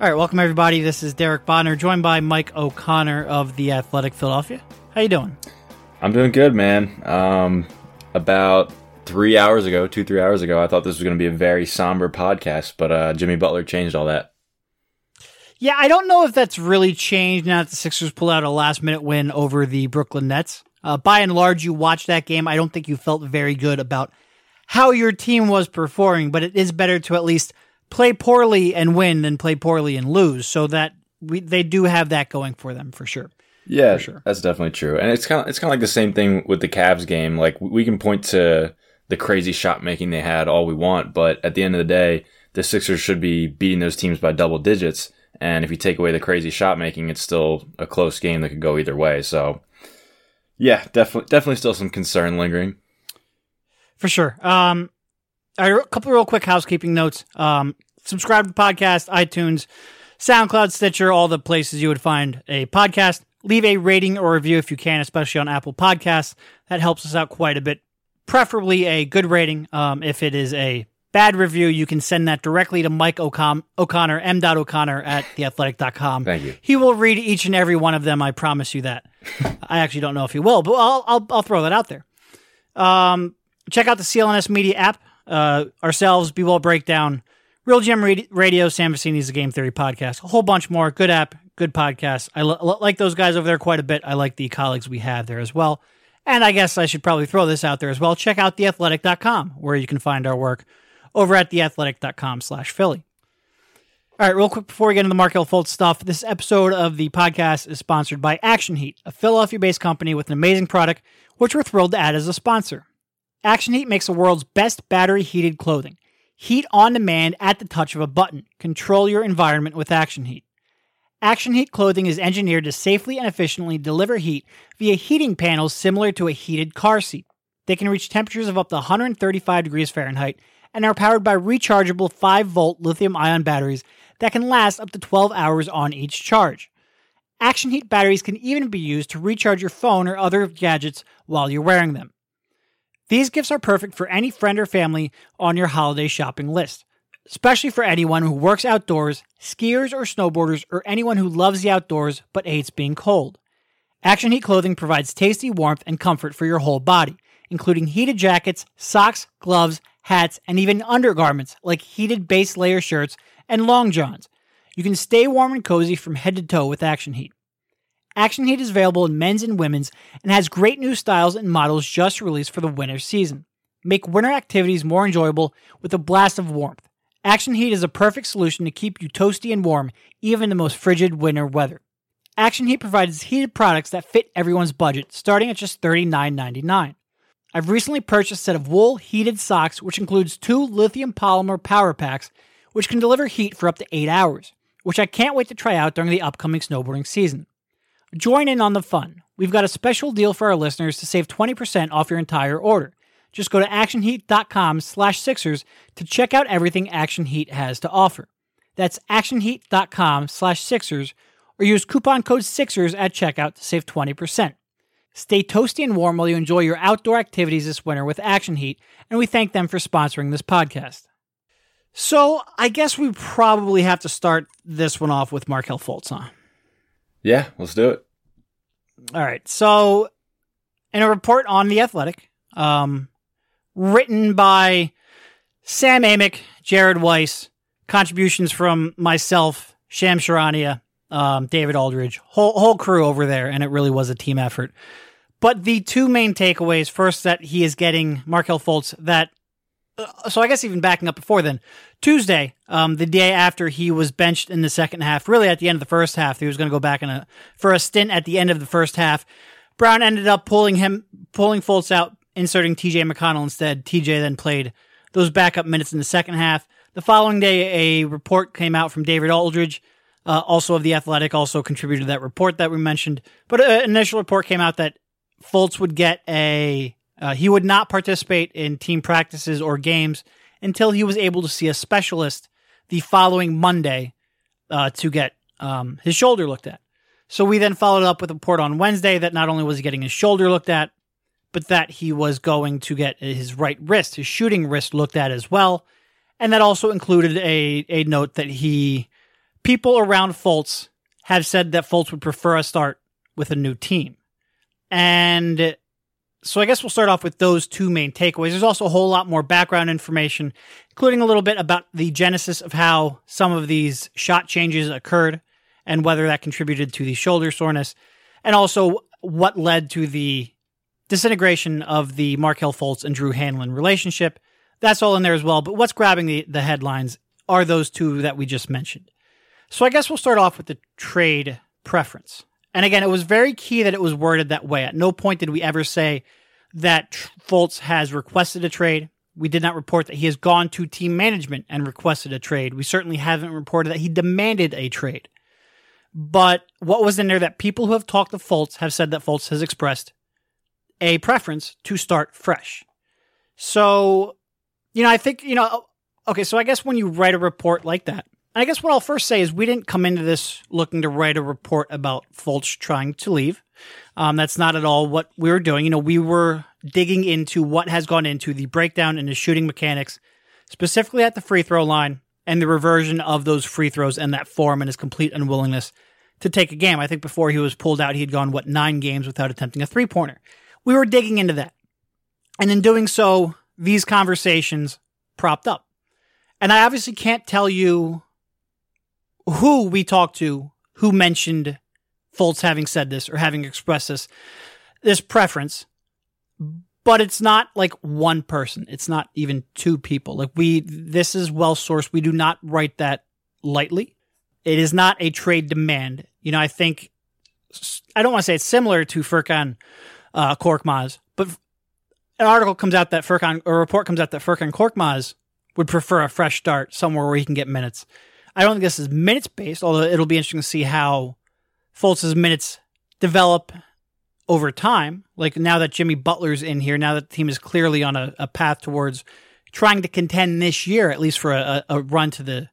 All right, welcome everybody. This is Derek Bodner, joined by Mike O'Connor of the Athletic Philadelphia. How you doing? I'm doing good, man. Um, about three hours ago, two three hours ago, I thought this was going to be a very somber podcast, but uh, Jimmy Butler changed all that. Yeah, I don't know if that's really changed now that the Sixers pulled out a last minute win over the Brooklyn Nets. Uh, by and large, you watched that game. I don't think you felt very good about how your team was performing, but it is better to at least play poorly and win than play poorly and lose. So that we, they do have that going for them for sure. Yeah, for sure. that's definitely true. And it's kind of it's kind of like the same thing with the Cavs game. Like we can point to the crazy shot making they had all we want, but at the end of the day, the Sixers should be beating those teams by double digits. And if you take away the crazy shot making, it's still a close game that could go either way. So, yeah, definitely, definitely still some concern lingering. For sure. Um, a couple real quick housekeeping notes. Um, subscribe to the podcast, iTunes, SoundCloud, Stitcher, all the places you would find a podcast. Leave a rating or review if you can, especially on Apple Podcasts. That helps us out quite a bit. Preferably a good rating. Um, if it is a bad review, you can send that directly to Mike O'Con- O'Connor, m.o'connor at theathletic.com. Thank you. He will read each and every one of them. I promise you that. I actually don't know if he will, but I'll, I'll, I'll throw that out there. Um, check out the CLNS Media app. Uh, ourselves, B-Ball Breakdown, Real GM Radio, Sam Vecenie's The Game Theory podcast, a whole bunch more. Good app, good podcast. I like those guys over there quite a bit. I like the colleagues we have there as well. And I guess I should probably throw this out there as well. Check out theathletic.com where you can find our work over at theathletic.com slash Philly. All right, real quick before we get into the Markelle Fultz stuff, this episode of the podcast is sponsored by Action Heat, a Philadelphia based company with an amazing product, which we're thrilled to add as a sponsor. Action Heat makes the world's best battery heated clothing. Heat on demand at the touch of a button. Control your environment with Action Heat. Action Heat clothing is engineered to safely and efficiently deliver heat via heating panels similar to a heated car seat. They can reach temperatures of up to 135 degrees Fahrenheit and are powered by rechargeable 5 volt lithium ion batteries that can last up to 12 hours on each charge. Action Heat batteries can even be used to recharge your phone or other gadgets while you're wearing them. These gifts are perfect for any friend or family on your holiday shopping list, especially for anyone who works outdoors, skiers or snowboarders, or anyone who loves the outdoors but hates being cold. Action Heat clothing provides tasty warmth and comfort for your whole body, including heated jackets, socks, gloves, hats, and even undergarments like heated base layer shirts and long johns. You can stay warm and cozy from head to toe with Action Heat. Action Heat is available in men's and women's and has great new styles and models just released for the winter season. Make winter activities more enjoyable with a blast of warmth. Action Heat is a perfect solution to keep you toasty and warm, even in the most frigid winter weather. Action Heat provides heated products that fit everyone's budget, starting at just $39.99. I've recently purchased a set of wool heated socks, which includes two lithium polymer power packs, which can deliver heat for up to 8 hours, which I can't wait to try out during the upcoming snowboarding season. Join in on the fun. We've got a special deal for our listeners to save 20% off your entire order. Just go to actionheat.com slash Sixers to check out everything Action Heat has to offer. That's actionheat.com slash Sixers or use coupon code Sixers at checkout to save 20%. Stay toasty and warm while you enjoy your outdoor activities this winter with Action Heat, and we thank them for sponsoring this podcast. So, I guess we probably have to start this one off with Markelle Fultz, huh? Yeah, let's do it. All right. So, in a report on The Athletic, um, written by Sam Amick, Jared Weiss, contributions from myself, Shams Charania, um, David Aldridge, whole whole crew over there, and it really was a team effort. But the two main takeaways: first, that he is getting Markelle Fultz. That so I guess even backing up before then, Tuesday, um, the day after he was benched in the second half, really at the end of the first half, he was going to go back in a for a stint at the end of the first half. Brown ended up pulling him, pulling Fultz out, inserting T.J. McConnell instead. T.J. then played those backup minutes in the second half. The following day, a report came out from David Aldridge uh, also of the Athletic, also contributed to that report that we mentioned. But an initial report came out that Fultz would get a uh, he would not participate in team practices or games until he was able to see a specialist the following Monday uh, to get um, his shoulder looked at. So we then followed up with a report on Wednesday that not only was he getting his shoulder looked at, but that he was going to get his right wrist, his shooting wrist looked at as well. And that also included a, a note that he people around Fultz have said that Fultz would prefer a start with a new team. And so I guess we'll start off with those two main takeaways. There's also a whole lot more background information, including a little bit about the genesis of how some of these shot changes occurred and whether that contributed to the shoulder soreness, and also what led to the disintegration of the Markelle Fultz and Drew Hanlen relationship. That's all in there as well. But what's grabbing the, the headlines are those two that we just mentioned. So I guess we'll start off with the trade preference. And again, it was very key that it was worded that way. At no point did we ever say that Fultz has requested a trade. We did not report that he has gone to team management and requested a trade. We certainly haven't reported that he demanded a trade. But what was in there that people who have talked to Fultz have said that Fultz has expressed a preference to start fresh. So, you know, I think, you know, okay, so I guess when you write a report like that, I guess what I'll first say is we didn't come into this looking to write a report about Fultz trying to leave. Um, that's not at all what we were doing. You know, we were digging into what has gone into the breakdown in his shooting mechanics, specifically at the free throw line and the reversion of those free throws and that form and his complete unwillingness to take a game. I think before he was pulled out, he had gone, what, nine games without attempting a three pointer. We were digging into that. And in doing so, these conversations propped up. And I obviously can't tell you who we talked to who mentioned Fultz having said this or having expressed this this preference. But it's not like one person. It's not even two people. Like we this is well sourced. We do not write that lightly. It is not a trade demand. You know, I think I don't want to say it's similar to Furkan uh, Korkmaz, but an article comes out that Furkan, or a report comes out that Furkan Korkmaz would prefer a fresh start somewhere where he can get minutes. I don't think this is minutes based, although it'll be interesting to see how Fultz's minutes develop over time. Like now that Jimmy Butler's in here, now that the team is clearly on a, a path towards trying to contend this year, at least for a, a run to the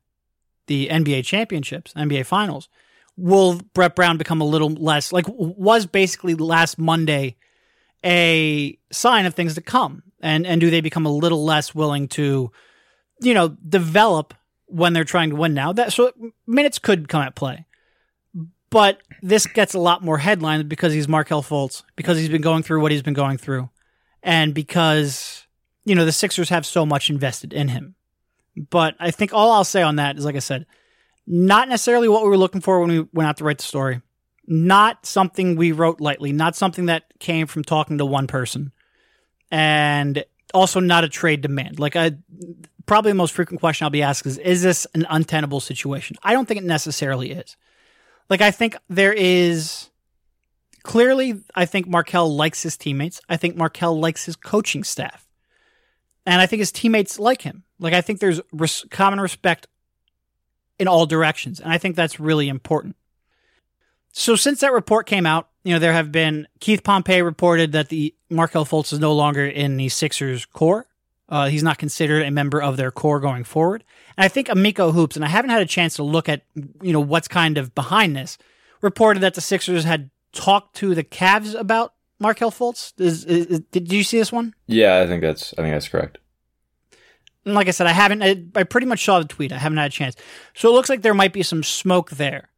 the NBA championships, NBA finals, will Brett Brown become a little less like was basically last Monday a sign of things to come? And and do they become a little less willing to, you know, develop when they're trying to win now? That so minutes could come at play. But this gets a lot more headlines because he's Markelle Fultz, because he's been going through what he's been going through, and because you know the Sixers have so much invested in him. But I think all I'll say on that is, like I said, not necessarily what we were looking for when we went out to write the story. Not something we wrote lightly. Not something that came from talking to one person, and also not a trade demand. Like I, probably the most frequent question I'll be asked is, "Is this an untenable situation?" I don't think it necessarily is. Like I think there is clearly. I think Markelle likes his teammates. I think Markelle likes his coaching staff, and I think his teammates like him. Like I think there's res- common respect in all directions. And I think that's really important. So since that report came out, you know, there have been Keith Pompey reported that the Markelle Fultz is no longer in the Sixers core. Uh, he's not considered a member of their core going forward. And I think Amico Hoops, and I haven't had a chance to look at, you know, what's kind of behind this, reported that the Sixers had talked to the Cavs about Markelle Fultz. Is, is, did you see this one? Yeah, I think that's I think that's correct. And like I said, I haven't, I, I pretty much saw the tweet. I haven't had a chance. So it looks like there might be some smoke there.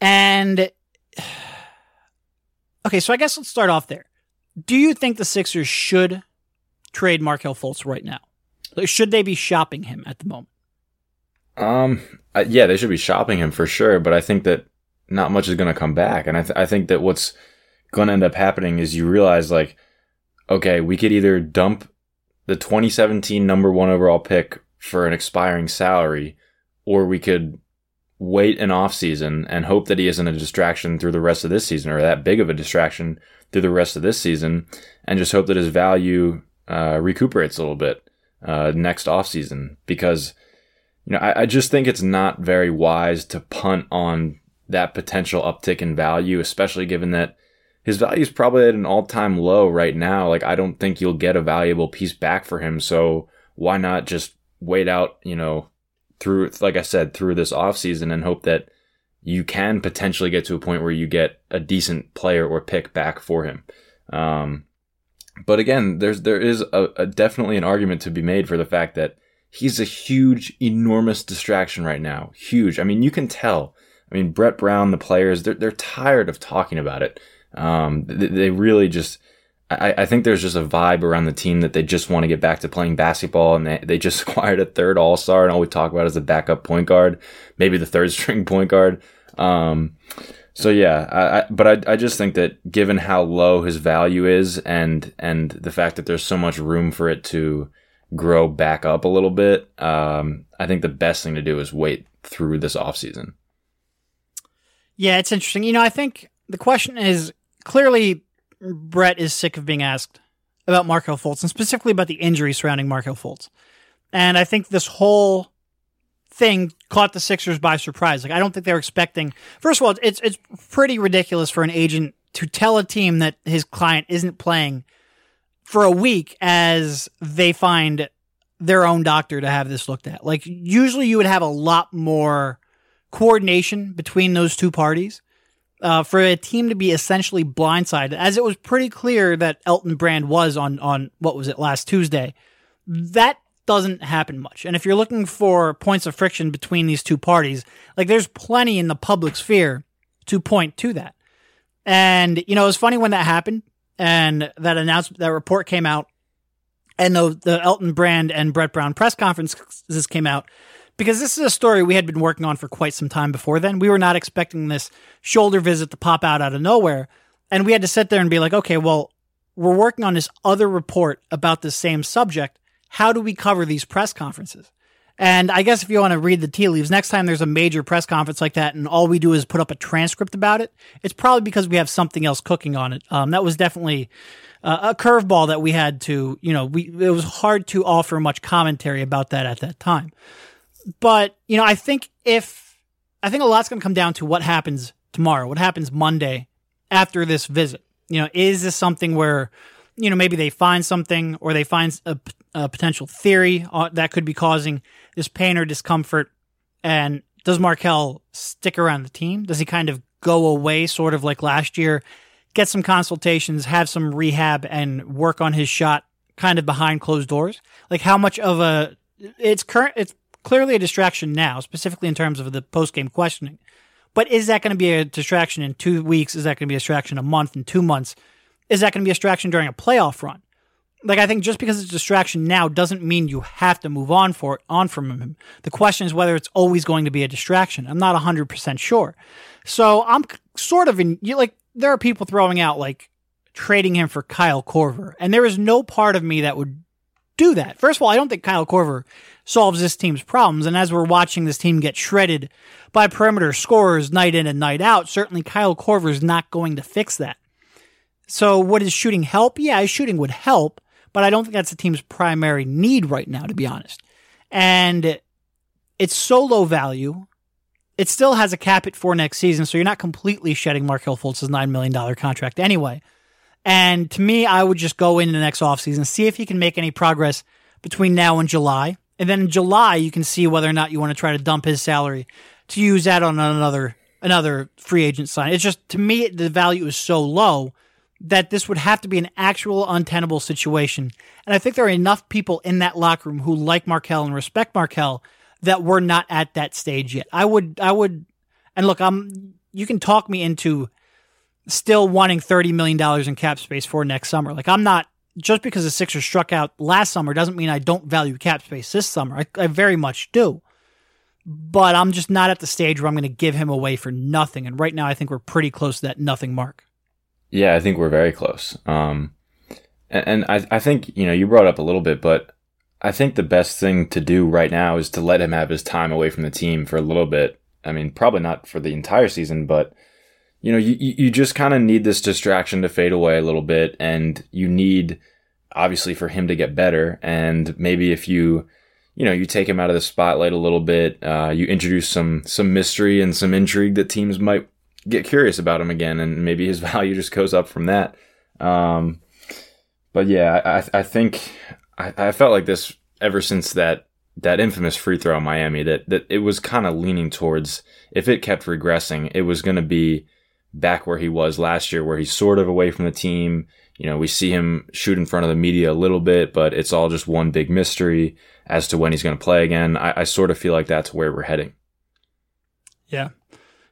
And, okay, so I guess let's start off there. Do you think the Sixers should trade Markelle Fultz right now? Should they be shopping him at the moment? Um, yeah, they should be shopping him for sure, but I think that not much is going to come back. And I, th- I think that what's going to end up happening is you realize, like, okay, we could either dump the 2017 number one overall pick for an expiring salary, or we could wait an off season and hope that he isn't a distraction through the rest of this season or that big of a distraction through the rest of this season and just hope that his value uh, recuperates a little bit uh, next off season because you know I, I just think it's not very wise to punt on that potential uptick in value especially given that his value is probably at an all time low right now. Like, I don't think you'll get a valuable piece back for him. So why not just wait out, you know, through, like I said, through this offseason and hope that you can potentially get to a point where you get a decent player or pick back for him. Um, but again, there's, there is a, a definitely an argument to be made for the fact that he's a huge, enormous distraction right now. Huge. I mean, you can tell. I mean, Brett Brown, the players, they're, they're tired of talking about it. Um, they, they really just, I, I think there's just a vibe around the team that they just want to get back to playing basketball and they, they just acquired a third all star and all we talk about is the backup point guard, maybe the third string point guard. Um, so yeah, I, I, but I, I just think that given how low his value is and and the fact that there's so much room for it to grow back up a little bit, um, I think the best thing to do is wait through this offseason. Yeah, it's interesting. You know, I think the question is clearly Brett is sick of being asked about Markelle Fultz and specifically about the injury surrounding Markelle Fultz. And I think this whole thing caught the Sixers by surprise. Like I don't think they were expecting. First of all, it's it's pretty ridiculous for an agent to tell a team that his client isn't playing for a week as they find their own doctor to have this looked at. Like usually you would have a lot more coordination between those two parties. Uh, for a team to be essentially blindsided, as it was pretty clear that Elton Brand was on on what was it last Tuesday, that doesn't happen much. And if you're looking for points of friction between these two parties, like there's plenty in the public sphere to point to that. And, you know, it was funny when that happened and that announcement, that report came out and the, the Elton Brand and Brett Brown press conferences came out because this is a story we had been working on for quite some time before then. We were not expecting this shoulder visit to pop out out of nowhere. And we had to sit there and be like, okay, well, we're working on this other report about the same subject how do we cover these press conferences? And I guess if you want to read the tea leaves, next time there's a major press conference like that and all we do is put up a transcript about it, it's probably because we have something else cooking on it. Um, that was definitely uh, a curveball that we had to, you know, we, it was hard to offer much commentary about that at that time. But, you know, I think if, I think a lot's going to come down to what happens tomorrow, what happens Monday after this visit. You know, is this something where, you know, maybe they find something or they find a, a potential theory uh, that could be causing this pain or discomfort? And does Markelle stick around the team? Does he kind of go away, sort of like last year, get some consultations, have some rehab, and work on his shot kind of behind closed doors? Like how much of a it's current it's clearly a distraction now, specifically in terms of the post game questioning. But is that going to be a distraction in two weeks? Is that going to be a distraction a month in two months? Is that going to be a distraction during a playoff run? Like I think just because it's a distraction now doesn't mean you have to move on for it, on from him. The question is whether it's always going to be a distraction. I'm not 100% sure. So I'm sort of in like there are people throwing out like trading him for Kyle Korver and there is no part of me that would do that. First of all, I don't think Kyle Korver solves this team's problems and as we're watching this team get shredded by perimeter scorers night in and night out, certainly Kyle Korver is not going to fix that. So what is shooting help? Yeah, shooting would help but I don't think that's the team's primary need right now, to be honest. And it's so low value. It still has a cap it for next season, so you're not completely shedding Markelle Fultz's $9 million contract anyway. And to me, I would just go into the next offseason, see if he can make any progress between now and July. And then in July, you can see whether or not you want to try to dump his salary to use that on another another free agent sign. It's just to me the value is so low that this would have to be an actual untenable situation. And I think there are enough people in that locker room who like Markelle and respect Markelle that we're not at that stage yet. I would, I would, and look, I'm, you can talk me into still wanting $30 million in cap space for next summer. Like, I'm not, just because the Sixers struck out last summer doesn't mean I don't value cap space this summer. I, I very much do. But I'm just not at the stage where I'm going to give him away for nothing. And right now, I think we're pretty close to that nothing mark. Yeah, I think we're very close. Um, and, and I, I think, you know, you brought up a little bit, but I think the best thing to do right now is to let him have his time away from the team for a little bit. I mean, probably not for the entire season, but you know, you, you just kind of need this distraction to fade away a little bit and you need obviously for him to get better. And maybe if you, you know, you take him out of the spotlight a little bit, uh, you introduce some, some mystery and some intrigue that teams might get curious about him again, and maybe his value just goes up from that. Um, but yeah, I, I think I, I felt like this ever since that that infamous free throw in Miami that that it was kind of leaning towards if it kept regressing, it was going to be back where he was last year, where he's sort of away from the team. You know, we see him shoot in front of the media a little bit, but it's all just one big mystery as to when he's going to play again. I, I sort of feel like that's where we're heading. Yeah.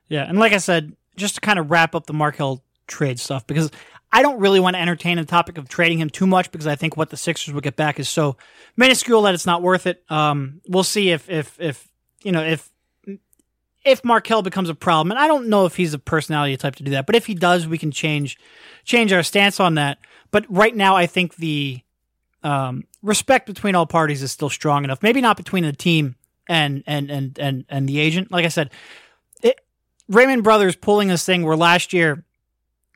Yeah. And like I said, just to kind of wrap up the Markelle trade stuff, because I don't really want to entertain the topic of trading him too much because I think what the Sixers will get back is so minuscule that it's not worth it. Um, we'll see if, if, if, you know, if, if Markelle becomes a problem, and I don't know if he's a personality type to do that, but if he does, we can change change our stance on that. But right now, I think the um, respect between all parties is still strong enough. Maybe not between the team and and and and and the agent. Like I said, Raymond Brothers pulling this thing where last year,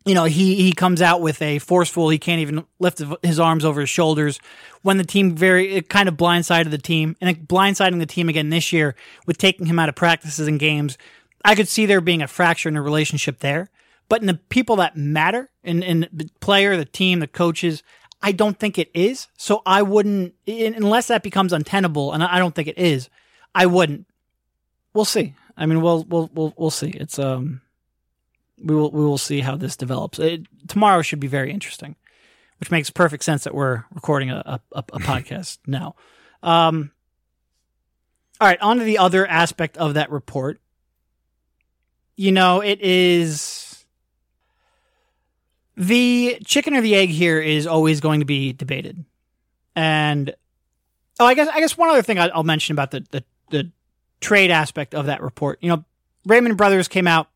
you know, he he comes out with a forceful. He can't even lift his arms over his shoulders. When the team very it kind of blindsided the team, and blindsiding the team again this year with taking him out of practices and games. I could see there being a fracture in the relationship there. But in the people that matter, in, in the player, the team, the coaches, I don't think it is. So I wouldn't, unless that becomes untenable, and I don't think it is. I wouldn't. We'll see. I mean, we'll we'll we'll we'll see. It's um, we will we will see how this develops. It, tomorrow should be very interesting, which makes perfect sense that we're recording a a, a podcast now. Um, all right, on to the other aspect of that report. You know, it is the chicken or the egg here is always going to be debated, and oh, I guess I guess one other thing I'll mention about the the, the trade aspect of that report. You know, Raymond Brothers came out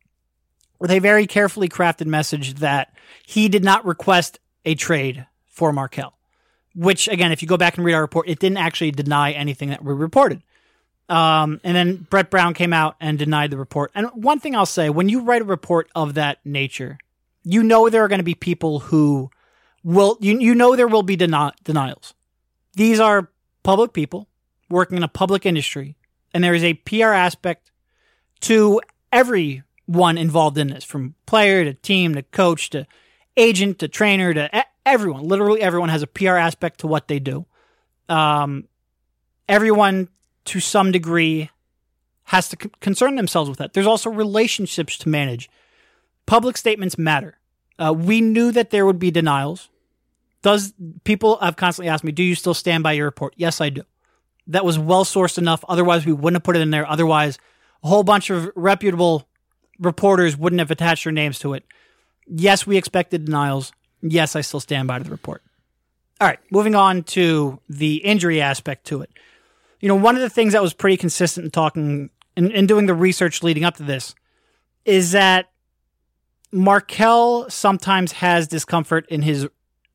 with a very carefully crafted message that he did not request a trade for Markelle. Which again, if you go back and read our report, it didn't actually deny anything that we reported. Um, and then Brett Brown came out and denied the report. And one thing I'll say, when you write a report of that nature, you know there are going to be people who will you you know there will be deni- denials. These are public people working in a public industry, and there is a PR aspect to everyone involved in this, from player to team to coach to agent to trainer to everyone. Literally, everyone has a PR aspect to what they do. Um, everyone, to some degree, has to c- concern themselves with that. There's also relationships to manage. Public statements matter. Uh, we knew that there would be denials. Does people have constantly asked me, "Do you still stand by your report?" Yes, I do. That was well sourced enough. Otherwise, we wouldn't have put it in there. Otherwise, a whole bunch of reputable reporters wouldn't have attached their names to it. Yes, we expected denials. Yes, I still stand by the report. All right, moving on to the injury aspect to it. You know, one of the things that was pretty consistent in talking and, and doing the research leading up to this is that Markelle sometimes has discomfort in his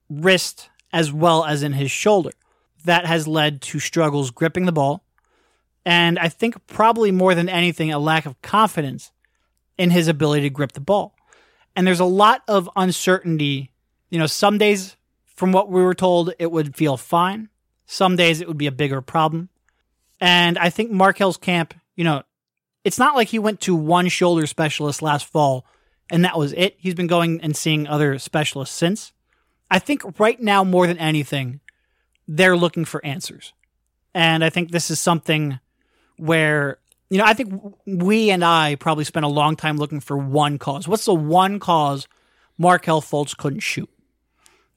wrist as well as in his shoulder. That has led to struggles gripping the ball. And I think probably more than anything, a lack of confidence in his ability to grip the ball. And there's a lot of uncertainty. You know, some days, from what we were told, it would feel fine. Some days it would be a bigger problem. And I think Markelle's camp, you know, it's not like he went to one shoulder specialist last fall and that was it. He's been going and seeing other specialists since. I think right now, more than anything, they're looking for answers. And I think this is something where, you know, I think we and I probably spent a long time looking for one cause. What's the one cause Markelle Fultz couldn't shoot?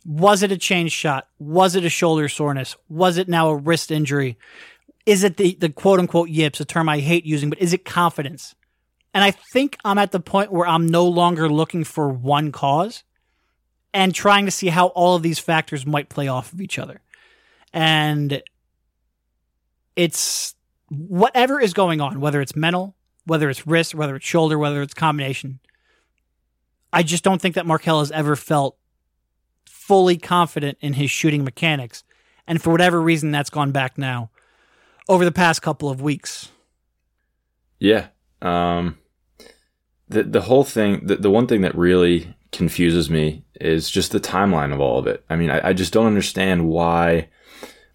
Was it a change shot? Was it a shoulder soreness? Was it now a wrist injury? Is it the, the quote unquote yips, a term I hate using, but is it confidence? And I think I'm at the point where I'm no longer looking for one cause and trying to see how all of these factors might play off of each other. And it's whatever is going on, whether it's mental, whether it's wrist, whether it's shoulder, whether it's combination. I just don't think that Markelle has ever felt fully confident in his shooting mechanics. And for whatever reason, that's gone back now over the past couple of weeks. Yeah. Um, the the whole thing, the, the one thing that really confuses me is just the timeline of all of it. I mean, I, I just don't understand why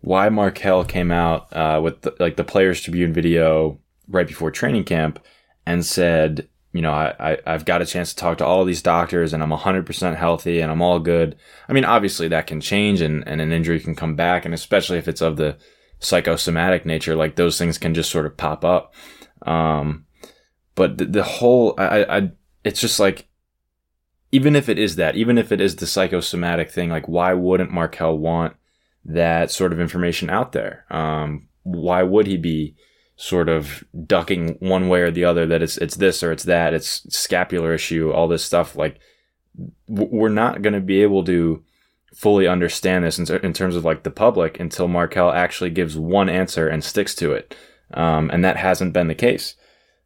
why Markelle came out uh, with the, like the Players Tribune video right before training camp and said, you know, I, I have got a chance to talk to all these doctors and I'm 100% healthy and I'm all good. I mean, obviously that can change and, and an injury can come back, and especially if it's of the psychosomatic nature, like those things can just sort of pop up. Um, but the, the whole, I, I, it's just like, even if it is that, even if it is the psychosomatic thing, like why wouldn't Markelle want that sort of information out there? Um, why would he be sort of ducking one way or the other that it's it's this or it's that, it's scapular issue, all this stuff? Like we're not going to be able to fully understand this in, in, terms of like the public until Markelle actually gives one answer and sticks to it, um, and that hasn't been the case.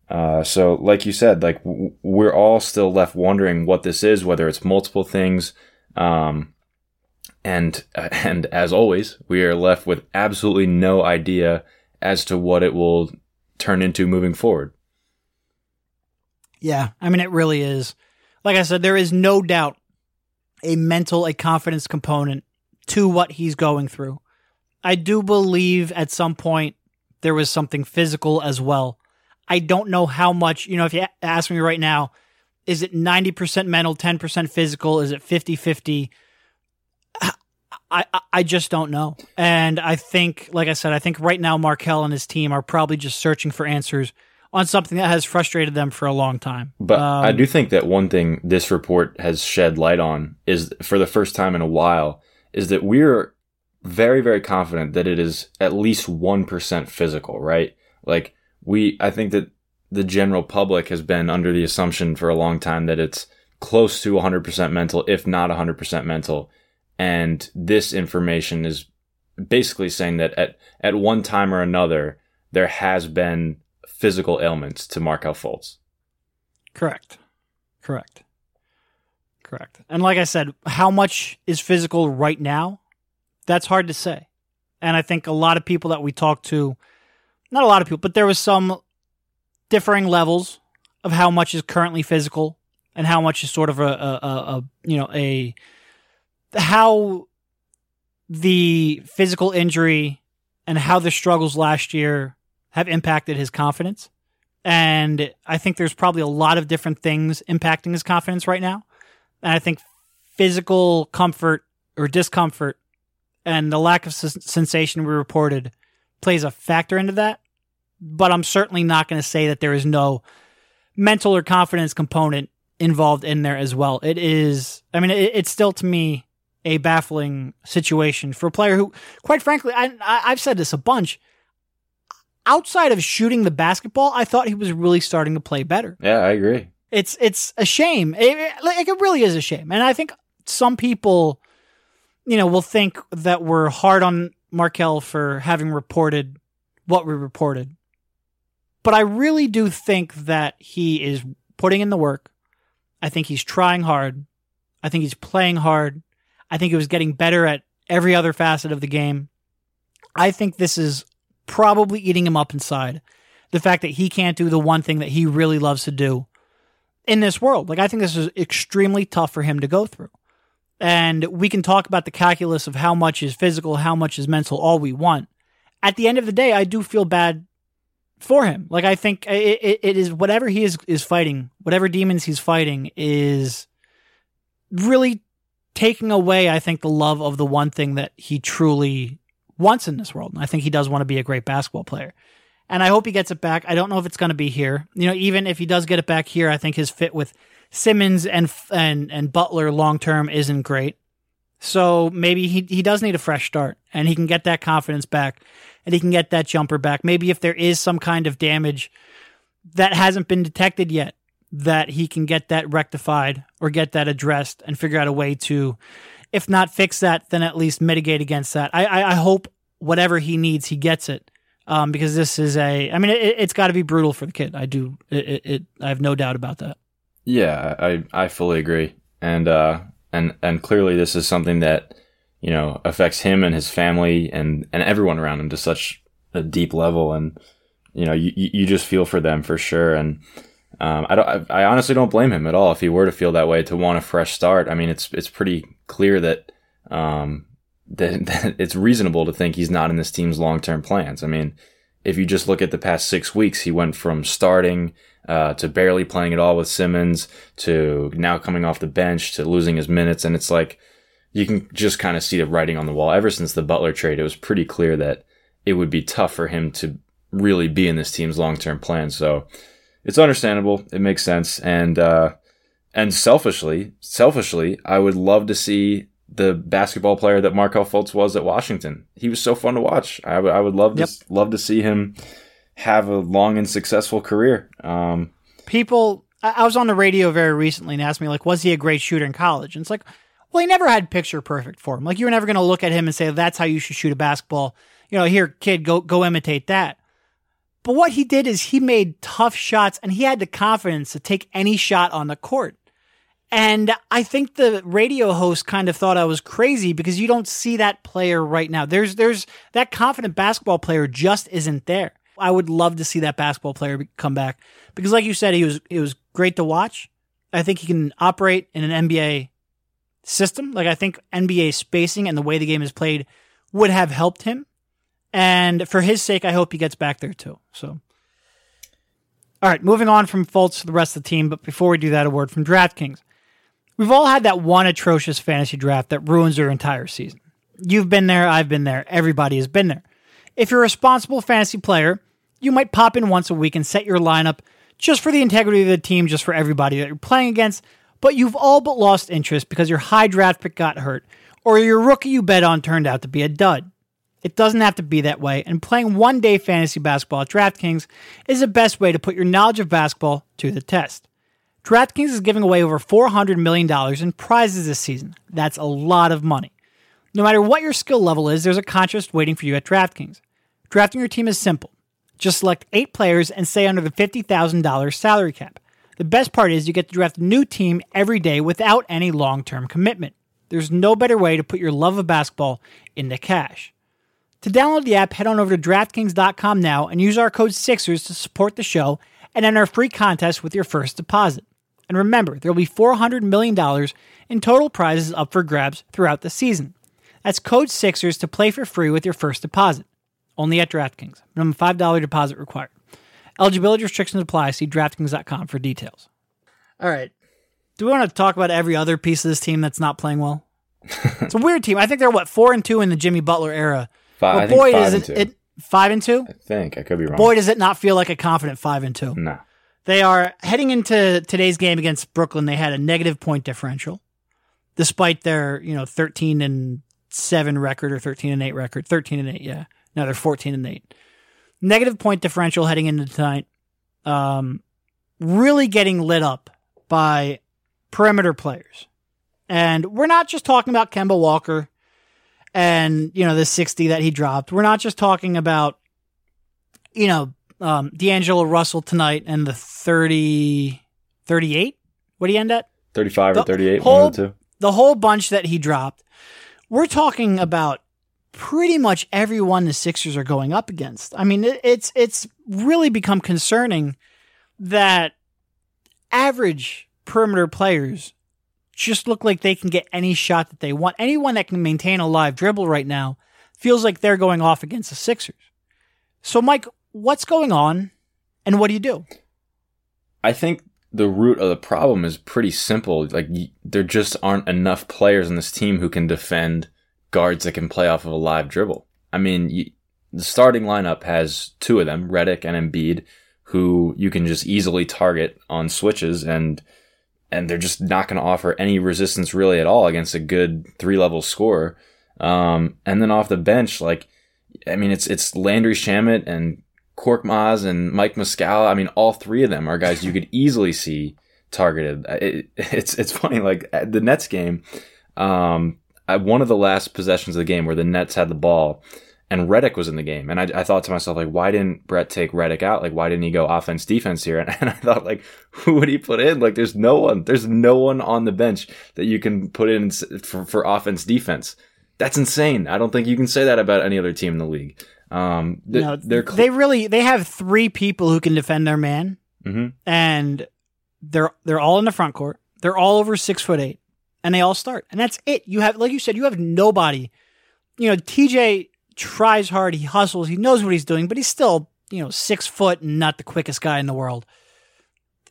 Uh, so, like you said, like w- we're all still left wondering what this is, whether it's multiple things. Um, and uh, and as always, we are left with absolutely no idea as to what it will turn into moving forward. Yeah, I mean, it really is. Like I said, there is no doubt a mental, a confidence component to what he's going through. I do believe at some point there was something physical as well. I don't know how much, you know, if you ask me right now, is it 90% mental, 10% physical? Is it 50 50? I, I just don't know. And I think, like I said, I think right now Markelle and his team are probably just searching for answers on something that has frustrated them for a long time. But um, I do think that one thing this report has shed light on is for the first time in a while is that we're very, very confident that it is at least 1% physical, right? Like we, I think that the general public has been under the assumption for a long time that it's close to 100% mental, if not 100% mental. And this information is basically saying that at, at one time or another, there has been physical ailments to Markelle Fultz. Correct. Correct. Correct. And like I said, how much is physical right now? That's hard to say. And I think a lot of people that we talked to, not a lot of people, but there was some differing levels of how much is currently physical and how much is sort of a, a, a, a you know a how the physical injury and how the struggles last year have impacted his confidence. And I think there's probably a lot of different things impacting his confidence right now. And I think physical comfort or discomfort and the lack of sensation we reported plays a factor into that but I'm certainly not going to say that there is no mental or confidence component involved in there as well. It is, I mean, it, it's still to me a baffling situation for a player who, quite frankly, I, I, have said this a bunch. Outside of shooting the basketball, I thought he was really starting to play better. Yeah, I agree. It's it's a shame. It, like it really is a shame, and I think some people, you know, will think that we're hard on Markelle for having reported what we reported. But I really do think that he is putting in the work. I think he's trying hard. I think he's playing hard. I think it was getting better at every other facet of the game. I think this is probably eating him up inside. The fact that he can't do the one thing that he really loves to do in this world. Like, I think this is extremely tough for him to go through. And we can talk about the calculus of how much is physical, how much is mental, all we want. At the end of the day, I do feel bad for him. Like I think it, it, it is whatever he is is fighting, whatever demons he's fighting is really taking away. I think the love of the one thing that he truly wants in this world. And I think he does want to be a great basketball player. And I hope he gets it back. I don't know if it's going to be here. You know, even if he does get it back here, I think his fit with Simmons and and and Butler long term isn't great. So maybe he he does need a fresh start and he can get that confidence back and he can get that jumper back. Maybe if there is some kind of damage that hasn't been detected yet, that he can get that rectified or get that addressed and figure out a way to, if not fix that, then at least mitigate against that. I, I, I hope whatever he needs, he gets it. Um, because this is a, I mean, it, has got to be brutal for the kid. I do, it, it, I have no doubt about that. Yeah, I, I fully agree. And, uh, and, and clearly this is something that, you know, affects him and his family and, and everyone around him to such a deep level. And, you know, you, you just feel for them for sure. And, um, I don't, I honestly don't blame him at all if he were to feel that way to want a fresh start. I mean, it's, it's pretty clear that, um, that, that it's reasonable to think he's not in this team's long-term plans. I mean, if you just look at the past six weeks, he went from starting, uh, to barely playing at all with Simmons to now coming off the bench to losing his minutes. And it's like, you can just kind of see the writing on the wall. Ever since the Butler trade, it was pretty clear that it would be tough for him to really be in this team's long term plan. So it's understandable. It makes sense. And, uh, and selfishly, selfishly, I would love to see the basketball player that Markelle Fultz was at Washington. He was so fun to watch. I, w- I would love to Yep. love to see him have a long and successful career. Um, people I, I was on the radio very recently and asked me like was he a great shooter in college and it's like well he never had picture perfect form. like you were never going to look at him and say that's how you should shoot a basketball you know here kid go go imitate that but what he did is he made tough shots and he had the confidence to take any shot on the court and I think the radio host kind of thought I was crazy because you don't see that player right now. There's there's that confident basketball player just isn't there. I would love to see that basketball player come back because, like you said, he was he was great to watch. I think he can operate in an NBA system. Like I think NBA spacing and the way the game is played would have helped him. And for his sake, I hope he gets back there too. So, all right, moving on from Fultz to the rest of the team. But before we do that, a word from DraftKings. We've all had that one atrocious fantasy draft that ruins your entire season. You've been there, I've been there, everybody has been there. If you're a responsible fantasy player, you might pop in once a week and set your lineup just for the integrity of the team, just for everybody that you're playing against, but you've all but lost interest because your high draft pick got hurt or your rookie you bet on turned out to be a dud. It doesn't have to be that way, and playing one day fantasy basketball at DraftKings is the best way to put your knowledge of basketball to the test. DraftKings is giving away over $400 million in prizes this season. That's a lot of money. No matter what your skill level is, there's a contest waiting for you at DraftKings. Drafting your team is simple. Just select eight players and stay under the $50,000 salary cap. The best part is you get to draft a new team every day without any long term commitment. There's no better way to put your love of basketball into cash. To download the app, head on over to DraftKings.com now and use our code Sixers to support the show and enter a free contest with your first deposit. And remember, there will be $400 million in total prizes up for grabs throughout the season. That's code Sixers to play for free with your first deposit. Only at DraftKings. Minimum $5 deposit required. Eligibility restrictions apply. See DraftKings.com for details. All right. Do we want to talk about every other piece of this team that's not playing well? it's a weird team. I think they're what four and two in the Jimmy Butler era. Five, But I think boy, does it, it five and two. I think I could be wrong. Boy, does it not feel like a confident five and two. no. They are heading into today's game against Brooklyn. They had a negative point differential, despite their you know thirteen and seven record or thirteen and eight record. Thirteen and eight, yeah. Now they're fourteen and eight. Negative point differential heading into tonight. Um, really getting lit up by perimeter players, and we're not just talking about Kemba Walker and you know the sixty that he dropped. We're not just talking about you know, um, D'Angelo Russell tonight and the 30, 38? What do you end at? Thirty-five The or thirty-eight. whole- one of the two. The whole bunch that he dropped. We're talking about pretty much everyone the Sixers are going up against. I mean, it, it's it's really become concerning that average perimeter players just look like they can get any shot that they want. Anyone that can maintain a live dribble right now feels like they're going off against the Sixers. So, Mike, what's going on, and what do you do? I think the root of the problem is pretty simple. Like there just aren't enough players on this team who can defend guards that can play off of a live dribble. I mean, y the starting lineup has two of them, Redick and Embiid, who you can just easily target on switches and and they're just not going to offer any resistance really at all against a good three level scorer. Um, and then off the bench, like, I mean, it's it's Landry Shamet and Korkmaz and Mike Muscala. I mean, all three of them are guys you could easily see targeted. It, it's it's funny, like the Nets game, um, one of the last possessions of the game where the Nets had the ball. And Redick was in the game, and I, I thought to myself, like, why didn't Brett take Redick out? Like, why didn't he go offense defense here? And, and I thought, like, who would he put in? Like, there's no one, there's no one on the bench that you can put in for, for offense defense. That's insane. I don't think you can say that about any other team in the league. Um, th- No, they're cl- they really they have three people who can defend their man, Mhm. and they're they're all in the front court. They're all over six foot eight, and they all start, and that's it. You have, like you said, you have nobody. You know, TJ tries hard, he hustles, he knows what he's doing, but he's still you know six foot and not the quickest guy in the world.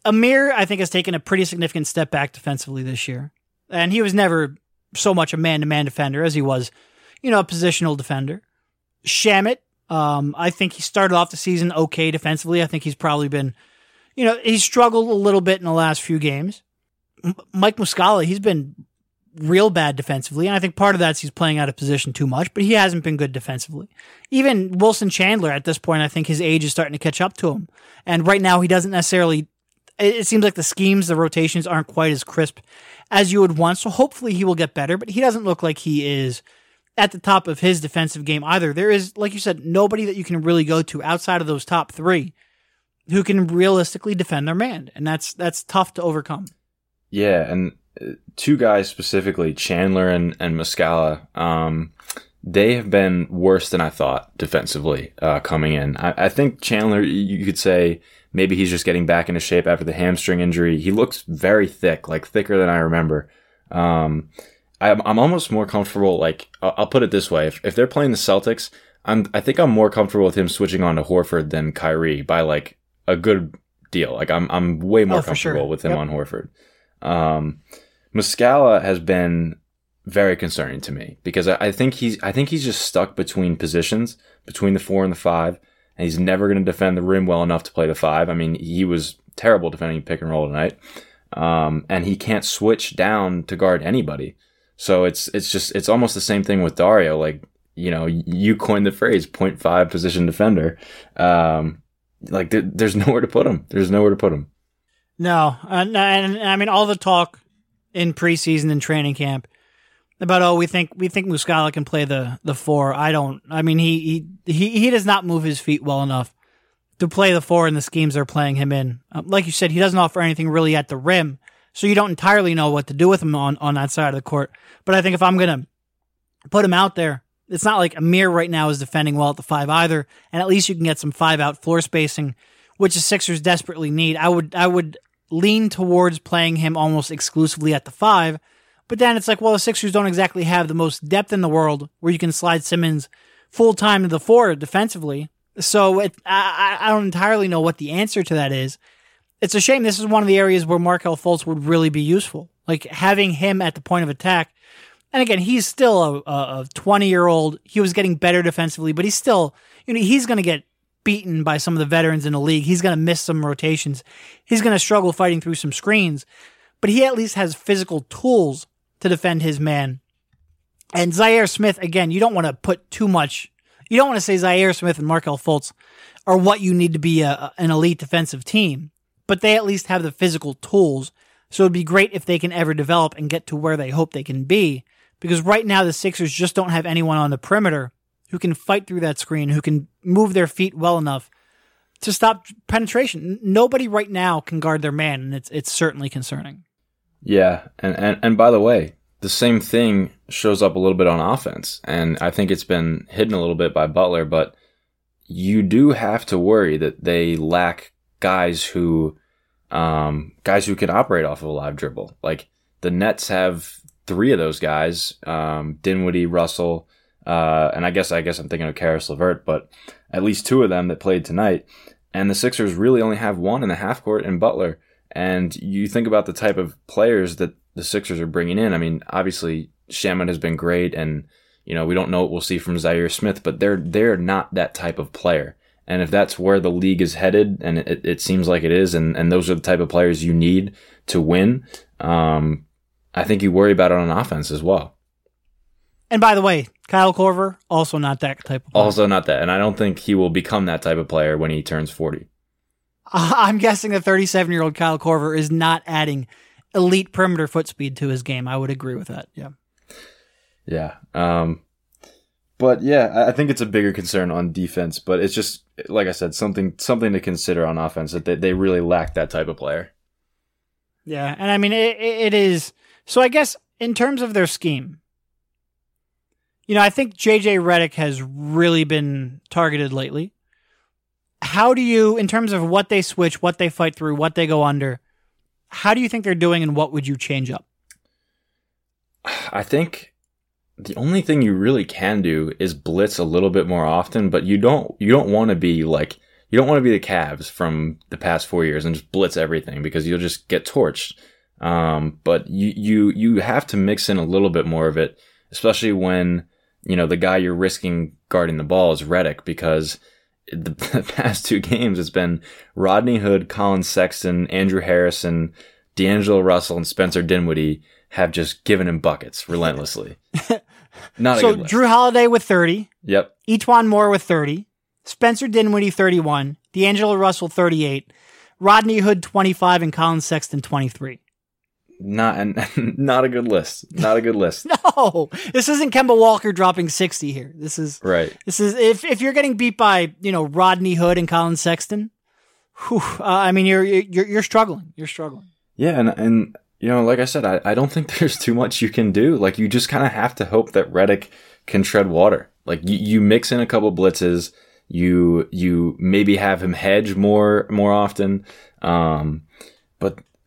Amir, I think, has taken a pretty significant step back defensively this year, and he was never so much a man to man defender as he was, you know, a positional defender. Shamet, um, I think he started off the season okay defensively. I think he's probably been, you know, he struggled a little bit in the last few games. Mike Muscala, he's been real bad defensively, and I think part of that's he's playing out of position too much, but he hasn't been good defensively. Even Wilson Chandler at this point, I think his age is starting to catch up to him. And right now he doesn't necessarily it seems like the schemes, the rotations aren't quite as crisp as you would want. So hopefully he will get better, but he doesn't look like he is at the top of his defensive game either. There is, like you said, nobody that you can really go to outside of those top three who can realistically defend their man, and that's that's tough to overcome. Yeah, and two guys specifically, Chandler and and Muscala, um, they have been worse than I thought defensively uh, coming in. I, I think Chandler, you could say maybe he's just getting back into shape after the hamstring injury. He looks very thick, like thicker than I remember. Um, I'm, I'm almost more comfortable. Like I'll, I'll put it this way: if, if they're playing the Celtics, I'm I think I'm more comfortable with him switching on to Horford than Kyrie by like a good deal. Like I'm I'm way more oh, comfortable sure. with him yep. on Horford. Um, Muscala has been very concerning to me because I, I, think he's I think he's just stuck between positions between the four and the five, and he's never going to defend the rim well enough to play the five. I mean, he was terrible defending pick and roll tonight, um, and he can't switch down to guard anybody. So it's it's just it's almost the same thing with Dario. Like you know, you coined the phrase 0.5 position defender. Um, like there, there's nowhere to put him. There's nowhere to put him. No, and, and I mean all the talk in preseason and training camp about oh we think we think Muscala can play the the four. I don't. I mean he he he, he does not move his feet well enough to play the four in the schemes they're playing him in. Um, like you said, he doesn't offer anything really at the rim, so you don't entirely know what to do with him on on that side of the court. But I think if I'm gonna put him out there, it's not like Amir right now is defending well at the five either, and at least you can get some five out floor spacing, which the Sixers desperately need. I would I would lean towards playing him almost exclusively at the five, but then it's like, well, the Sixers don't exactly have the most depth in the world where you can slide Simmons full time to the four defensively. So it, I, I don't entirely know what the answer to that is. It's a shame. This is one of the areas where Markelle Fultz would really be useful. Like having him at the point of attack and again, he's still a, a 20 year old. He was getting better defensively, but he's still, you know, he's going to get beaten by some of the veterans in the league. He's going to miss some rotations. He's going to struggle fighting through some screens, but he at least has physical tools to defend his man. And Zhaire Smith, again, you don't want to put too much. You don't want to say Zhaire Smith and Markelle Fultz are what you need to be a, an elite defensive team, but they at least have the physical tools. So it'd be great if they can ever develop and get to where they hope they can be because right now the Sixers just don't have anyone on the perimeter who can fight through that screen, who can move their feet well enough to stop penetration. Nobody right now can guard their man, and it's it's certainly concerning. Yeah, and and, and by the way, the same thing shows up a little bit on offense, and I think it's been hidden a little bit by Butler, but you do have to worry that they lack guys who um, guys who can operate off of a live dribble. Like the Nets have three of those guys, um, Dinwiddie, Russell, uh, and I guess I guess I'm thinking of Caris LeVert, but at least two of them that played tonight. And the Sixers really only have one in the half court in Butler. And you think about the type of players that the Sixers are bringing in. I mean, obviously Shamet has been great, and you know we don't know what we'll see from Zhaire Smith, but they're they're not that type of player. And if that's where the league is headed, and it, it seems like it is, and, and those are the type of players you need to win, um, I think you worry about it on offense as well. And by the way, Kyle Korver also not that type of player. Also not that, and I don't think he will become that type of player when he turns forty. I'm guessing the 37 year old Kyle Korver is not adding elite perimeter foot speed to his game. I would agree with that. Yeah. Yeah. Um, but yeah, I think it's a bigger concern on defense. But it's just like I said, something something to consider on offense that they, they really lack that type of player. Yeah, and I mean it, it is so I guess in terms of their scheme, you know, I think JJ Redick has really been targeted lately. How do you, in terms of what they switch, what they fight through, what they go under, how do you think they're doing and what would you change up? I think the only thing you really can do is blitz a little bit more often, but you don't you don't want to be like you don't want to be the Cavs from the past 4 years and just blitz everything because you'll just get torched. Um, but you, you, you have to mix in a little bit more of it, especially when, you know, the guy you're risking guarding the ball is Redick because the, the past two games it's been Rodney Hood, Collin Sexton, Andrew Harrison, D'Angelo Russell and Spencer Dinwiddie have just given him buckets relentlessly. Not so. Jrue Holiday with 30, yep. E'Twaun Moore with 30, Spencer Dinwiddie 31, D'Angelo Russell 38, Rodney Hood 25, and Collin Sexton 23. Not and not a good list. Not a good list. No, this isn't Kemba Walker dropping 60 here. This is Right. this is if if you're getting beat by, you know, Rodney Hood and Collin Sexton, whew, uh, I mean you're you're you're struggling. You're struggling. Yeah, and and you know, like I said, I, I don't think there's too much you can do. Like you just kind of have to hope that Redick can tread water. Like you, you mix in a couple blitzes, you you maybe have him hedge more more often. Um,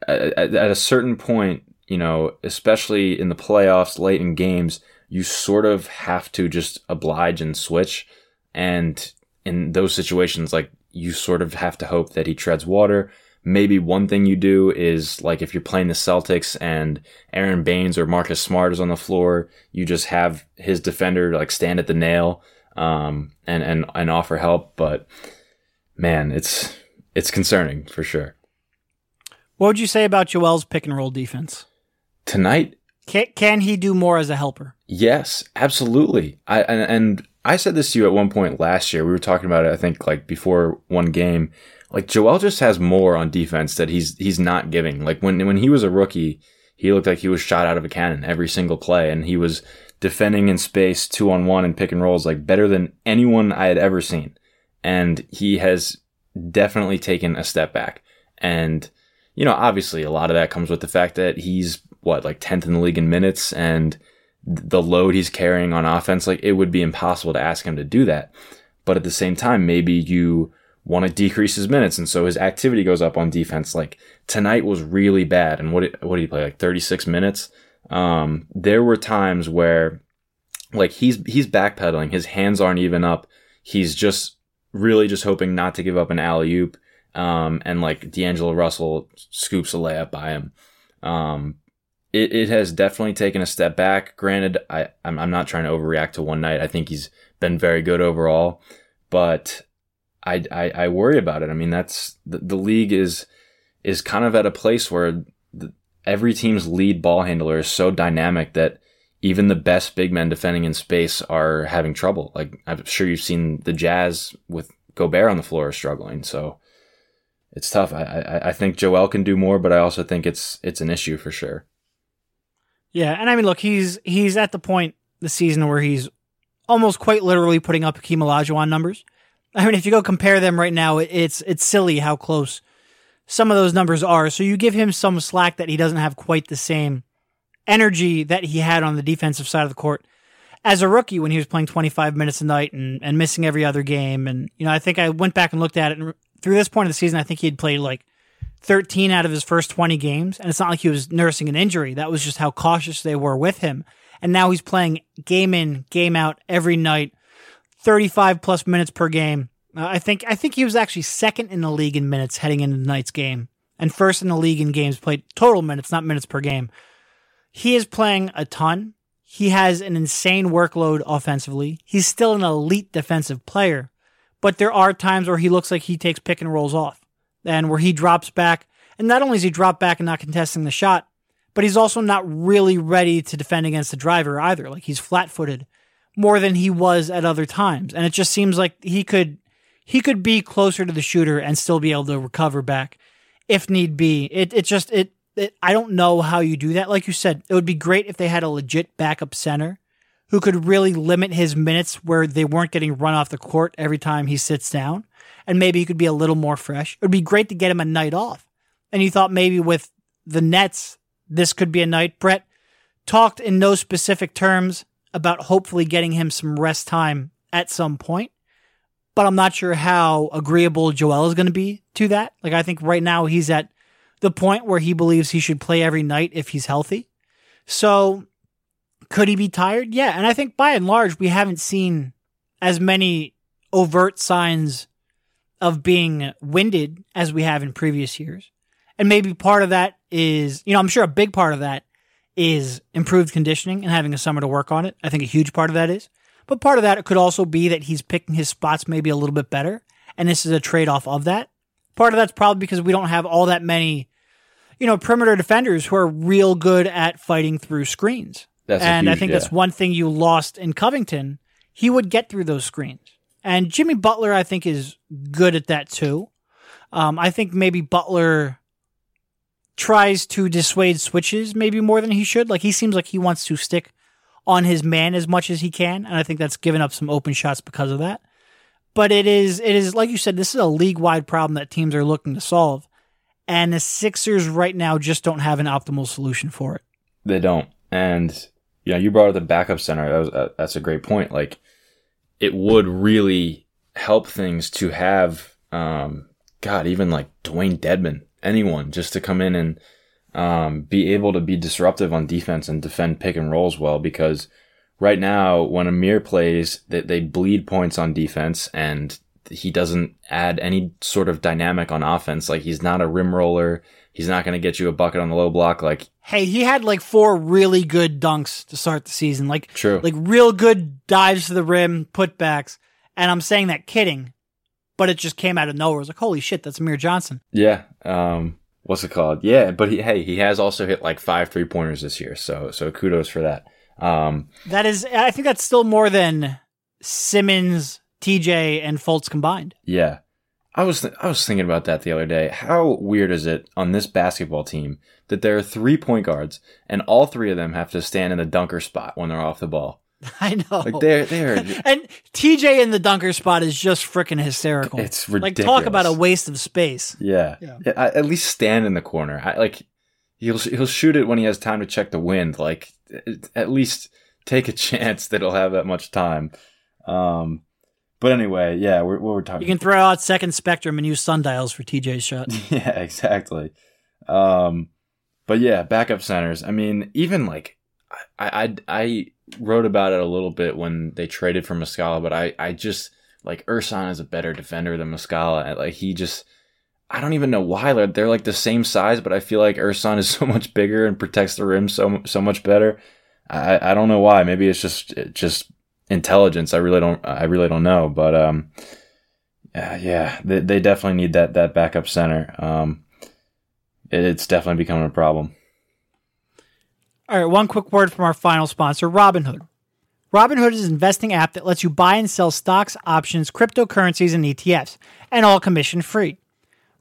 at, at a certain point, you know, especially in the playoffs, late in games, you sort of have to just oblige and switch. And in those situations, like you sort of have to hope that he treads water. Maybe one thing you do is like if you're playing the Celtics and Aron Baynes or Marcus Smart is on the floor, you just have his defender like stand at the nail um, and and and offer help. But man, it's it's concerning for sure. What would you say about Joel's pick and roll defense? Tonight, Can, can he do more as a helper? Yes, absolutely. I and, and I said this to you at one point last year. We were talking about it. I think like before one game. Like Joel just has more on defense that he's he's not giving. Like when when he was a rookie, he looked like he was shot out of a cannon every single play, and he was defending in space, two on one, and pick and rolls like better than anyone I had ever seen. And he has definitely taken a step back. And you know, obviously, a lot of that comes with the fact that he's what like tenth in the league in minutes and the load he's carrying on offense, like it would be impossible to ask him to do that. But at the same time, maybe you want to decrease his minutes, and so his activity goes up on defense. Like tonight was really bad, and what what did he play? Like thirty six minutes. Um, there were times where, like he's he's backpedaling, his hands aren't even up. He's just really just hoping not to give up an alley oop. Um, and like D'Angelo Russell scoops a layup by him. Um, it, it has definitely taken a step back. Granted, I, I'm, I'm not trying to overreact to one night. I think he's been very good overall, but I, I, I worry about it. I mean, that's the, the league is, is kind of at a place where the, every team's lead ball handler is so dynamic that even the best big men defending in space are having trouble. Like I'm sure you've seen the Jazz with Gobert on the floor struggling. So it's tough. I, I, I think Joel can do more, but I also think it's, it's an issue for sure. Yeah, and I mean, look, he's he's at the point the season where he's almost quite literally putting up Hakeem Olajuwon numbers. I mean, if you go compare them right now, it's it's silly how close some of those numbers are. So you give him some slack that he doesn't have quite the same energy that he had on the defensive side of the court as a rookie when he was playing 25 minutes a night and, and missing every other game. And, you know, I think I went back and looked at it and through this point of the season, I think he had played like 13 out of his first 20 games. And it's not like he was nursing an injury. That was just how cautious they were with him. And now he's playing game in, game out every night, 35 plus minutes per game. Uh, I think, I think he was actually second in the league in minutes heading into tonight's game and first in the league in games played total minutes, not minutes per game. He is playing a ton. He has an insane workload offensively. He's still an elite defensive player, but there are times where he looks like he takes pick and rolls off and where he drops back. And not only is he dropped back and not contesting the shot, but he's also not really ready to defend against the driver either. Like he's flat footed more than he was at other times. And it just seems like he could he could be closer to the shooter and still be able to recover back if need be. It it just it, it I don't know how you do that. Like you said, it would be great if they had a legit backup center who could really limit his minutes where they weren't getting run off the court every time he sits down and maybe he could be a little more fresh. It would be great to get him a night off. And you thought maybe with the Nets, this could be a night. Brett talked in no specific terms about hopefully getting him some rest time at some point, but I'm not sure how agreeable Joel is going to be to that. Like, I think right now he's at the point where he believes he should play every night if he's healthy. So, could he be tired? Yeah. And I think by and large, we haven't seen as many overt signs of being winded as we have in previous years. And maybe part of that is, you know, I'm sure a big part of that is improved conditioning and having a summer to work on it. I think a huge part of that is. But part of that could also be that he's picking his spots maybe a little bit better. And this is a trade off of that. Part of that's probably because we don't have all that many, you know, perimeter defenders who are real good at fighting through screens. That's and I think yeah. that's one thing you lost in Covington. He would get through those screens. And Jimmy Butler, I think, is good at that too. Um, I think maybe Butler tries to dissuade switches maybe more than he should. Like he seems like he wants to stick on his man as much as he can, and I think that's given up some open shots because of that. But it is it is like you said, this is a league wide problem that teams are looking to solve. And the Sixers right now just don't have an optimal solution for it. They don't. And you know, you brought up the backup center. That was, uh, that's a great point. Like, it would really help things to have, um, God, even like Dewayne Dedmon, anyone, just to come in and um, be able to be disruptive on defense and defend pick and rolls well. Because right now, when Amir plays, they, they bleed points on defense, and he doesn't add any sort of dynamic on offense. Like, he's not a rim roller. He's not going to get you a bucket on the low block. Like, Hey, he had like four really good dunks to start the season. Like True. like real good dives to the rim, putbacks. And I'm saying that kidding, but it just came out of nowhere. It was like, holy shit, that's Amir Johnson. Yeah. Um, what's it called? Yeah, but he, hey, he has also hit like five three pointers this year, so so kudos for that. Um, That is, I think that's still more than Simmons, TJ, and Fultz combined. yeah, I was th- I was thinking about that the other day. How weird is it on this basketball team that there are three point guards and all three of them have to stand in the dunker spot when they're off the ball? I know. Like they're they're and TJ in the dunker spot is just freaking hysterical. It's Like talk about a waste of space. Yeah. Yeah. Yeah, I- At least stand in the corner. I, like he'll he'll shoot it when he has time to check the wind. Like at least take a chance that he'll have that much time. Um, but anyway, yeah, we're what we're talking. You can throw out second spectrum and use sundials for TJ's shot. yeah, exactly. Um, but yeah, backup centers. I mean, even like I, I I wrote about it a little bit when they traded for Muscala, but I I just like Ersan is a better defender than Muscala. Like he just. I don't even know why they're, they're like the same size, but I feel like Ersan is so much bigger and protects the rim so so much better. I I don't know why. Maybe it's just it just intelligence. I really don't I really don't know. But um, yeah, yeah, they, they definitely need that that backup center. Um, it, it's definitely becoming a problem. All right, one quick word from our final sponsor, Robinhood. Robinhood is an investing app that lets you buy and sell stocks, options, cryptocurrencies, and ETFs, and all commission free.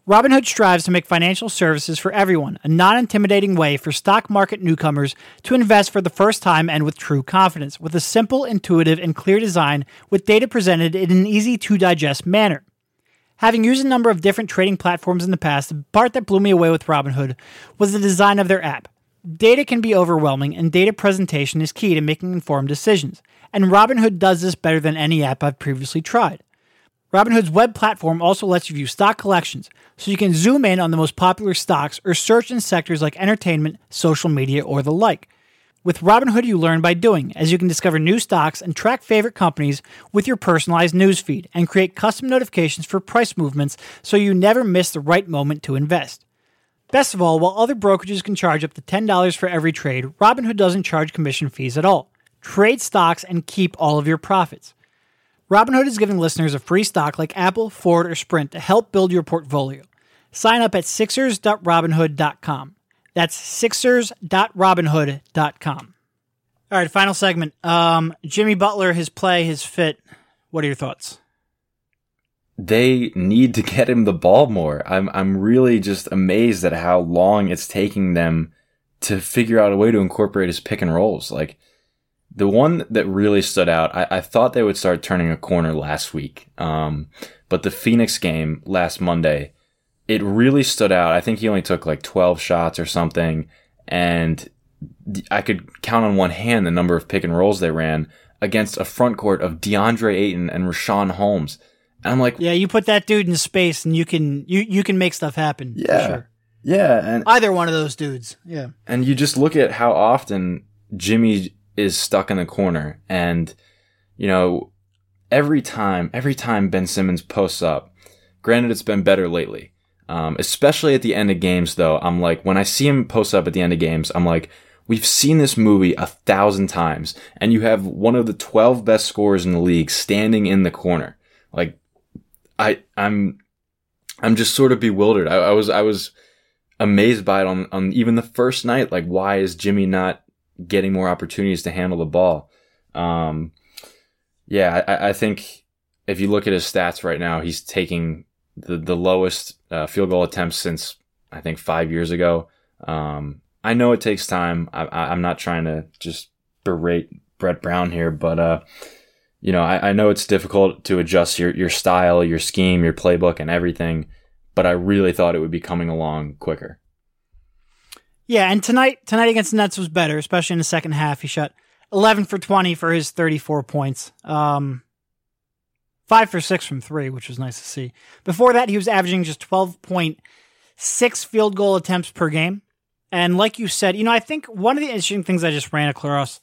Robinhood strives to make financial services for everyone a non intimidating way for stock market newcomers to invest for the first time and with true confidence, with a simple, intuitive, and clear design with data presented in an easy to digest manner. Having used a number of different trading platforms in the past, the part that blew me away with Robinhood was the design of their app. Data can be overwhelming, and data presentation is key to making informed decisions. And Robinhood does this better than any app I've previously tried. Robinhood's web platform also lets you view stock collections, so you can zoom in on the most popular stocks or search in sectors like entertainment, social media, or the like. With Robinhood, you learn by doing, as you can discover new stocks and track favorite companies with your personalized newsfeed and create custom notifications for price movements so you never miss the right moment to invest. Best of all, while other brokerages can charge up to $10 for every trade, Robinhood doesn't charge commission fees at all. Trade stocks and keep all of your profits. Robinhood is giving listeners a free stock like Apple, Ford, or Sprint to help build your portfolio. Sign up at sixers.robinhood.com. That's sixers.robinhood.com. All right, final segment. Um, Jimmy Butler, his play, his fit. What are your thoughts? They need to get him the ball more. I'm I'm really just amazed at how long it's taking them to figure out a way to incorporate his pick and rolls. Like the one that really stood out, I, I thought they would start turning a corner last week. Um, but the Phoenix game last Monday, it really stood out. I think he only took like 12 shots or something. And I could count on one hand the number of pick and rolls they ran against a front court of DeAndre Ayton and Richaun Holmes. And I'm like, Yeah, you put that dude in space and you can you you can make stuff happen. for Yeah. sure. yeah. And, Either one of those dudes. Yeah. and you just look at how often Jimmy is stuck in the corner. And, you know, every time, every time Ben Simmons posts up, granted it's been better lately. Um, especially at the end of games though, I'm like, when I see him post up at the end of games, I'm like, we've seen this movie a thousand times and you have one of the 12 best scorers in the league standing in the corner. Like, I, I'm, I'm just sort of bewildered. I, I was, I was, amazed by it on, on even the first night. Like, why is Jimmy not getting more opportunities to handle the ball? Um, yeah, I, I think if you look at his stats right now, he's taking the, the lowest uh, field goal attempts since I think five years ago. Um, I know it takes time. I, am not trying to just berate Brett Brown here, but uh, you know, I, I, know it's difficult to adjust your your style, your scheme, your playbook, and everything. But I really thought it would be coming along quicker. Yeah, and tonight tonight against the Nets was better, especially in the second half. He shot 11 for 20 for his 34 points. Um, five for six from three, which was nice to see. Before that, he was averaging just 12.6 field goal attempts per game. And like you said, you know, I think one of the interesting things I just ran across,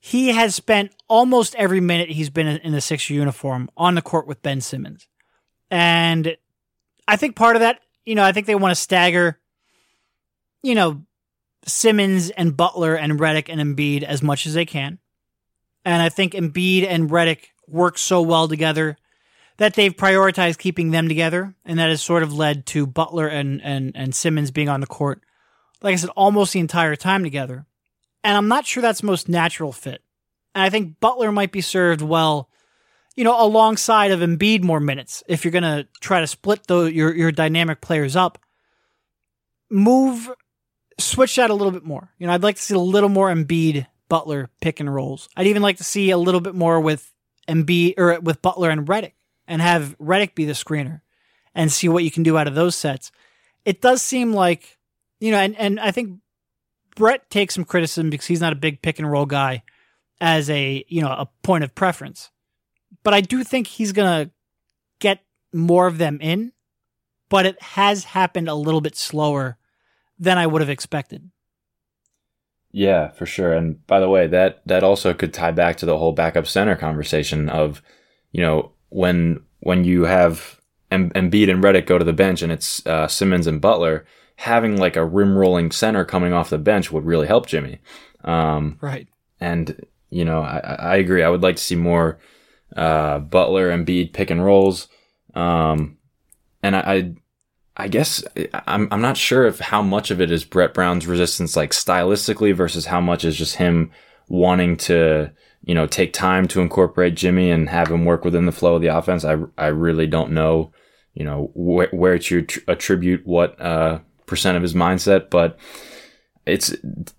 he has spent almost every minute he's been in the Sixer uniform on the court with Ben Simmons. And I think part of that, you know, I think they want to stagger, you know, Simmons and Butler and Redick and Embiid as much as they can. And I think Embiid and Redick work so well together that they've prioritized keeping them together. And that has sort of led to Butler and, and, and Simmons being on the court, like I said, almost the entire time together. And I'm not sure that's most natural fit. And I think Butler might be served well, you know, alongside of Embiid more minutes if you're going to try to split the, your, your dynamic players up. Move switch that a little bit more. You know, I'd like to see a little more Embiid Butler pick and rolls. I'd even like to see a little bit more with Embiid or with Butler and Redick and have Redick be the screener and see what you can do out of those sets. It does seem like, you know, and, and I think Brett takes some criticism because he's not a big pick and roll guy as a, you know, a point of preference. But I do think he's to get more of them in, but it has happened a little bit slower than I would have expected. Yeah, for sure. And by the way, that that also could tie back to the whole backup center conversation of, you know, when when you have em- Embiid and Redick go to the bench and it's uh, Simmons and Butler, having like a rim rolling center coming off the bench would really help Jimmy. Um, right. And you know, I, I agree. I would like to see more uh, Butler and Embiid pick and rolls. Um, and I, I I guess I'm I'm not sure if how much of it is Brett Brown's resistance like stylistically versus how much is just him wanting to you know take time to incorporate Jimmy and have him work within the flow of the offense. I I really don't know you know wh- where to attribute what uh, percent of his mindset, but it's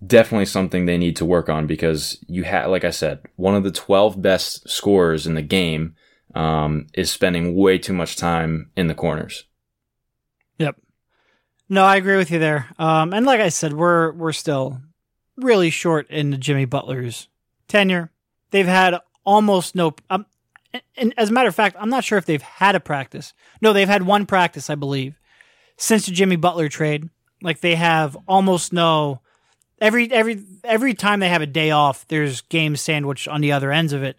definitely something they need to work on because you have like I said one of the 12 best scorers in the game um, is spending way too much time in the corners. Yep. No, I agree with you there. Um, and like I said, we're we're still really short in the Jimmy Butler's tenure. They've had almost no. Um, and as a matter of fact, I'm not sure if they've had a practice. No, they've had one practice, I believe, since the Jimmy Butler trade. Like they have almost no. Every every every time they have a day off, there's game sandwiched on the other ends of it,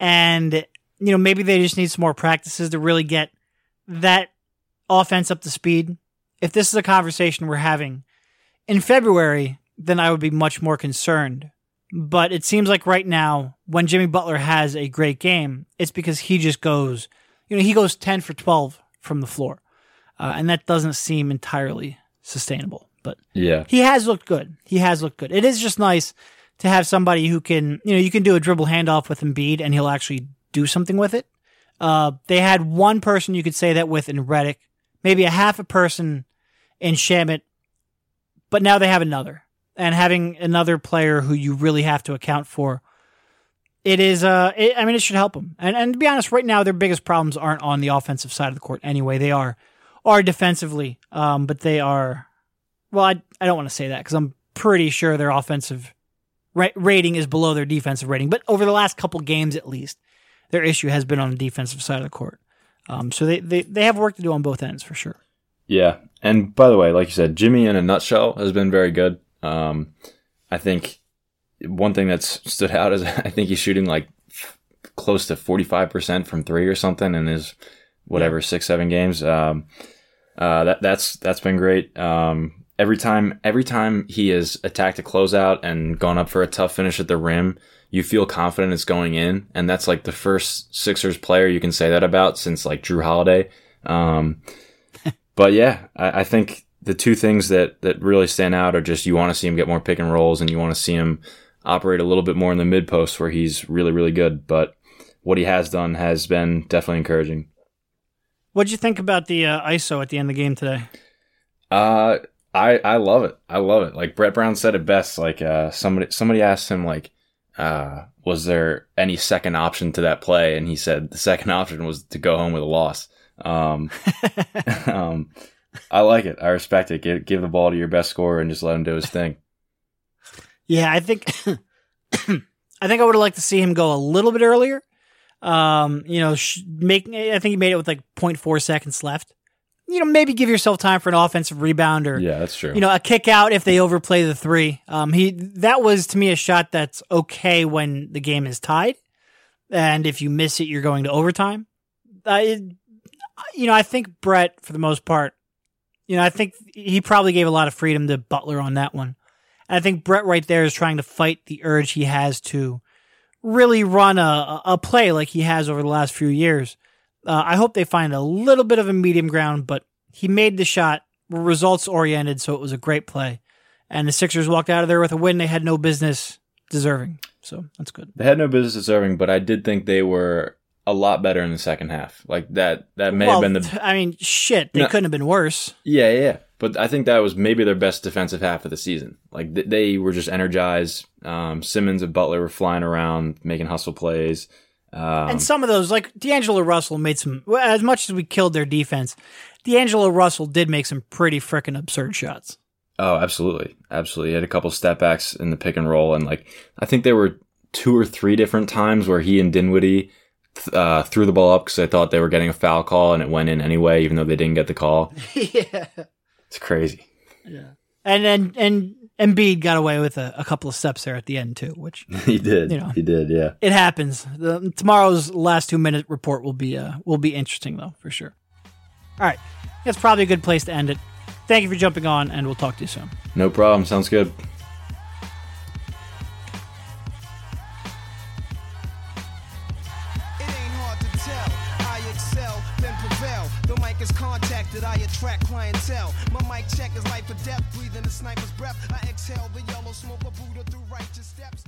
and you know maybe they just need some more practices to really get that offense up to speed, if this is a conversation we're having in February, then I would be much more concerned. But it seems like right now, when Jimmy Butler has a great game, it's because he just goes, you know, he goes 10 for 12 from the floor. Uh, and that doesn't seem entirely sustainable. But yeah, he has looked good. He has looked good. It is just nice to have somebody who can, you know, you can do a dribble handoff with Embiid and he'll actually do something with it. Uh, they had one person you could say that with in Redick, maybe a half a person in Shamet, but now they have another. And having another player who you really have to account for, it is. Uh, it, I mean, it should help them. And and to be honest, right now their biggest problems aren't on the offensive side of the court. Anyway, they are are defensively. Um, but they are. Well, I I don't want to say that because I'm pretty sure their offensive rating is below their defensive rating. But over the last couple games, at least, their issue has been on the defensive side of the court. Um, so they, they, they have work to do on both ends for sure. Yeah. And by the way, like you said, Jimmy in a nutshell has been very good. Um, I think one thing that's stood out is I think he's shooting like close to 45% from three or something in his whatever, yeah. six, seven games. Um, uh, that, that's, that's been great. Um, every time, every time he has attacked a closeout and gone up for a tough finish at the rim, you feel confident it's going in. And that's like the first Sixers player you can say that about since like Jrue Holiday. Um, but yeah, I, I, think the two things that that really stand out are just you want to see him get more pick and rolls, and you want to see him operate a little bit more in the mid post where he's really really good. But what he has done has been definitely encouraging. What'd you think about the uh, ISO at the end of the game today? Uh, I I love it. I love it. Like Brett Brown said it best. Like uh, somebody somebody asked him like, uh, was there any second option to that play? And he said the second option was to go home with a loss. Um, um, I like it. I respect it. Give give the ball to your best scorer and just let him do his thing. Yeah, I think I think I would have liked to see him go a little bit earlier. Um, you know, sh- make I think he made it with like 0.4 seconds left. You know, maybe give yourself time for an offensive rebound or Yeah, that's true. you know a kick out if they overplay the three. Um, he that was to me a shot that's okay when the game is tied, and if you miss it, you're going to overtime. Uh, it, you know, I think Brett for the most part, you know, I think he probably gave a lot of freedom to Butler on that one. And I think Brett right there is trying to fight the urge he has to really run a, a play like he has over the last few years. Uh, I hope they find a little bit of a medium ground, but he made the shot, results oriented, so it was a great play. And the Sixers walked out of there with a win they had no business deserving. So that's good. they had no business deserving, but I did think they were a lot better in the second half. Like that that may well, have been the I mean, shit, they No. couldn't have been worse. Yeah, yeah. But I think that was maybe their best defensive half of the season. Like th- they were just energized. Um, Simmons and Butler were flying around, making hustle plays. Um, and some of those, like D'Angelo Russell, made some. As much as we killed their defense, D'Angelo Russell did make some pretty freaking absurd shots. oh, absolutely, absolutely. He had a couple step backs in the pick and roll, and like I think there were two or three different times where he and Dinwiddie th- uh, threw the ball up because they thought they were getting a foul call, and it went in anyway, even though they didn't get the call. yeah, It's crazy. yeah. And and and Embiid got away with a, a couple of steps there at the end too, which he did. You know. He did. Yeah. it happens. The, tomorrow's last two minute report will be uh, will be interesting though for sure. All right, that's probably a good place to end it. Thank you for jumping on, and we'll talk to you soon. No problem. Sounds good. It ain't hard to tell. I excel, then prevail. The mic is contacted, I attract clientele. My mic check is life or death, breathing the sniper's breath. I exhale the yellow smoke of Buddha through righteous steps.